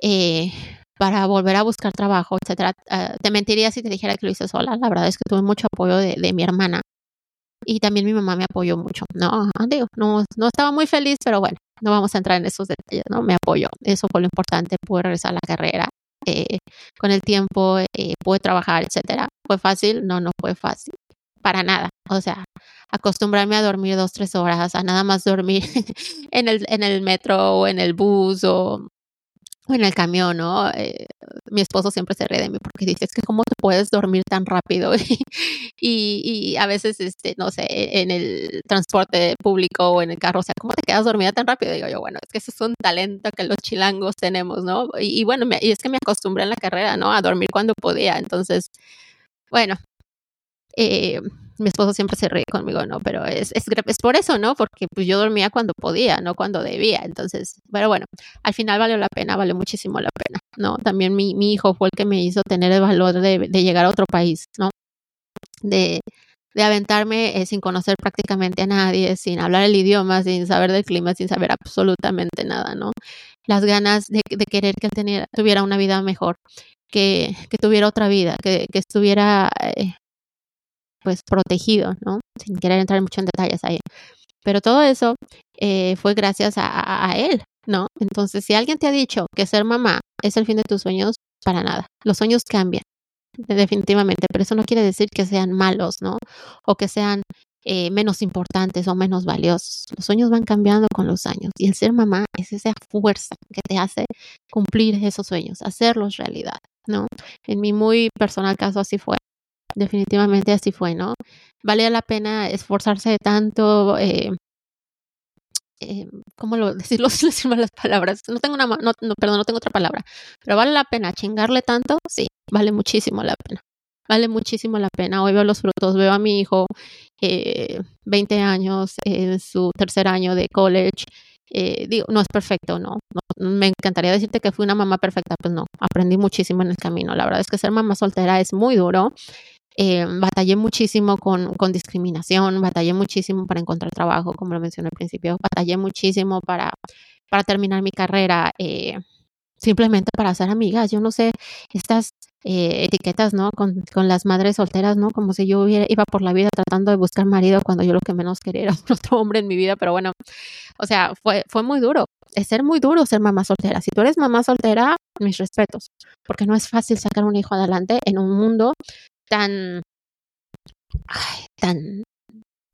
Eh, para volver a buscar trabajo, etcétera. Ah, te mentiría si te dijera que lo hice sola. La verdad es que tuve mucho apoyo de mi hermana y también mi mamá me apoyó mucho. No, digo, no, no estaba muy feliz, pero bueno, no vamos a entrar en esos detalles, ¿no? Me apoyó. Eso fue lo importante, pude regresar a la carrera. Eh, con el tiempo eh, pude trabajar, etcétera. ¿Fue fácil? No, no fue fácil. Para nada. O sea, acostumbrarme a dormir dos, tres horas, a nada más dormir en el, en el metro o en el bus o en el camión, ¿no? Eh, mi esposo siempre se ríe de mí porque dice, es que cómo te puedes dormir tan rápido y, y, a veces, este, no sé, en el transporte público o en el carro, o sea, ¿cómo te quedas dormida tan rápido? digo yo, bueno, es que eso es un talento que los chilangos tenemos, ¿no? Y, y bueno, y es que me acostumbré en la carrera, ¿no? A dormir cuando podía, entonces, bueno, eh, mi esposo siempre se ríe conmigo, ¿no? Pero es, es, es, por eso, ¿no? Porque pues yo dormía cuando podía, no cuando debía. Entonces, pero bueno, al final valió la pena, valió muchísimo la pena, ¿no? También mi, mi hijo fue el que me hizo tener el valor de, de llegar a otro país, ¿no? De, de aventarme eh, sin conocer prácticamente a nadie, sin hablar el idioma, sin saber del clima, sin saber absolutamente nada, ¿no? Las ganas de, de querer que él tuviera una vida mejor, que, que tuviera otra vida, que, que estuviera eh, pues protegido, ¿no? Sin querer entrar mucho en detalles ahí. Pero todo eso eh, fue gracias a, él, ¿no? Entonces, si alguien te ha dicho que ser mamá es el fin de tus sueños, para nada. Los sueños cambian, definitivamente, pero eso no quiere decir que sean malos, ¿no? O que sean eh, menos importantes o menos valiosos. Los sueños van cambiando con los años y el ser mamá es esa fuerza que te hace cumplir esos sueños, hacerlos realidad, ¿no? En mi muy personal caso así fue definitivamente así fue, ¿no? Valía la pena esforzarse tanto, eh, eh, ¿cómo lo decirlo sin decirme las palabras? No tengo una, no, no, perdón, no tengo otra palabra, pero vale la pena chingarle tanto, sí, vale muchísimo la pena. Vale muchísimo la pena. Hoy veo los frutos, veo a mi hijo, eh, 20 años, en su tercer año de college, eh, digo, no es perfecto, no, no, Me encantaría decirte que fui una mamá perfecta, pues no, aprendí muchísimo en el camino. La verdad es que ser mamá soltera es muy duro. Eh, batallé muchísimo con, con, discriminación, batallé muchísimo para encontrar trabajo, como lo mencioné al principio, batallé muchísimo para, para terminar mi carrera, eh, simplemente para ser amigas. Yo no sé, estas eh, etiquetas, ¿no? Con, con, las madres solteras, ¿no? Como si yo iba por la vida tratando de buscar marido cuando yo lo que menos quería era otro hombre en mi vida, pero bueno, o sea, fue, fue muy duro. Es ser muy duro ser mamá soltera. Si tú eres mamá soltera, mis respetos, porque no es fácil sacar un hijo adelante en un mundo tan, tan,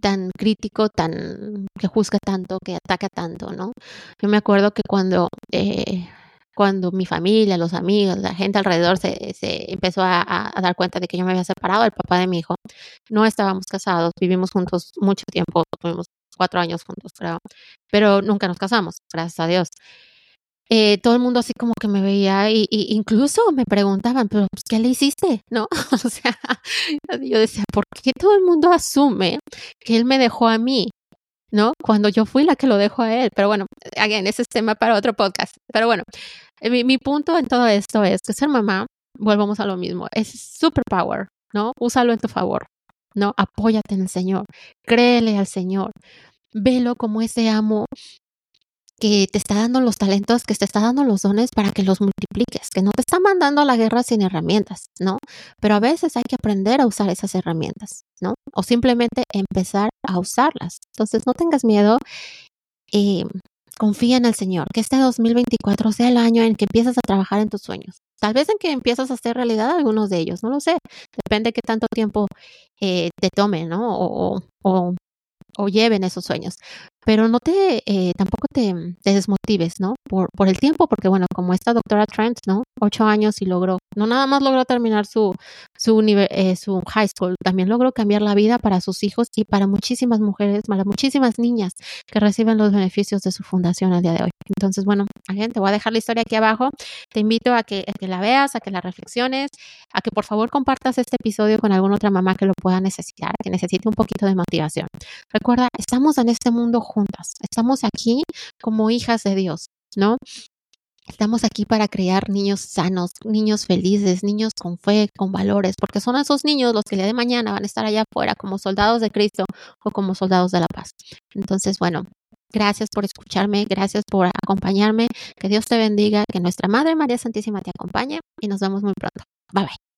tan crítico, tan que juzga tanto, que ataca tanto, ¿no? Yo me acuerdo que cuando eh, cuando mi familia, los amigos, la gente alrededor se, se empezó a, dar cuenta de que yo me había separado del papá de mi hijo, no estábamos casados, vivimos juntos mucho tiempo, tuvimos cuatro años juntos, creo, pero nunca nos casamos, gracias a Dios eh, todo el mundo así como que me veía y, incluso me preguntaban, pero pues, ¿qué le hiciste? ¿No? O sea, yo decía, ¿por qué todo el mundo asume que él me dejó a mí? ¿No? Cuando yo fui la que lo dejó a él. Pero bueno, again, ese es tema para otro podcast. Pero bueno, mi, mi punto en todo esto es que ser mamá, volvamos a lo mismo, es superpower, ¿no? Úsalo en tu favor, ¿no? Apóyate en el Señor, créele al Señor, velo como ese amo que te está dando los talentos, que te está dando los dones para que los multipliques, que no te está mandando a la guerra sin herramientas, ¿no? Pero a veces hay que aprender a usar esas herramientas, ¿no? O simplemente empezar a usarlas. Entonces, no tengas miedo. Eh, confía en el Señor, que este 2024 sea el año en que empiezas a trabajar en tus sueños. Tal vez en que empiezas a hacer realidad algunos de ellos, no lo sé. Depende de qué tanto tiempo eh, te tome, ¿no? O, o, o lleven esos sueños. Pero no te, eh, tampoco te, desmotives, ¿no? Por, por el tiempo, porque bueno, como esta doctora Trent, ¿no? Ocho años y logró, no nada más logró terminar su, su, eh, su high school, también logró cambiar la vida para sus hijos y para muchísimas mujeres, para muchísimas niñas que reciben los beneficios de su fundación el día de hoy. Entonces, bueno, gente, voy a dejar la historia aquí abajo. Te invito a que, a que la veas, a que la reflexiones, a que por favor compartas este episodio con alguna otra mamá que lo pueda necesitar, que necesite un poquito de motivación. Recuerda, estamos en este mundo juntas, estamos aquí como hijas de Dios, ¿no? Estamos aquí para crear niños sanos, niños felices, niños con fe, con valores, porque son esos niños los que el de mañana van a estar allá afuera como soldados de Cristo o como soldados de la paz. Entonces, bueno, gracias por escucharme, gracias por acompañarme, que Dios te bendiga, que nuestra Madre María Santísima te acompañe y nos vemos muy pronto. Bye bye.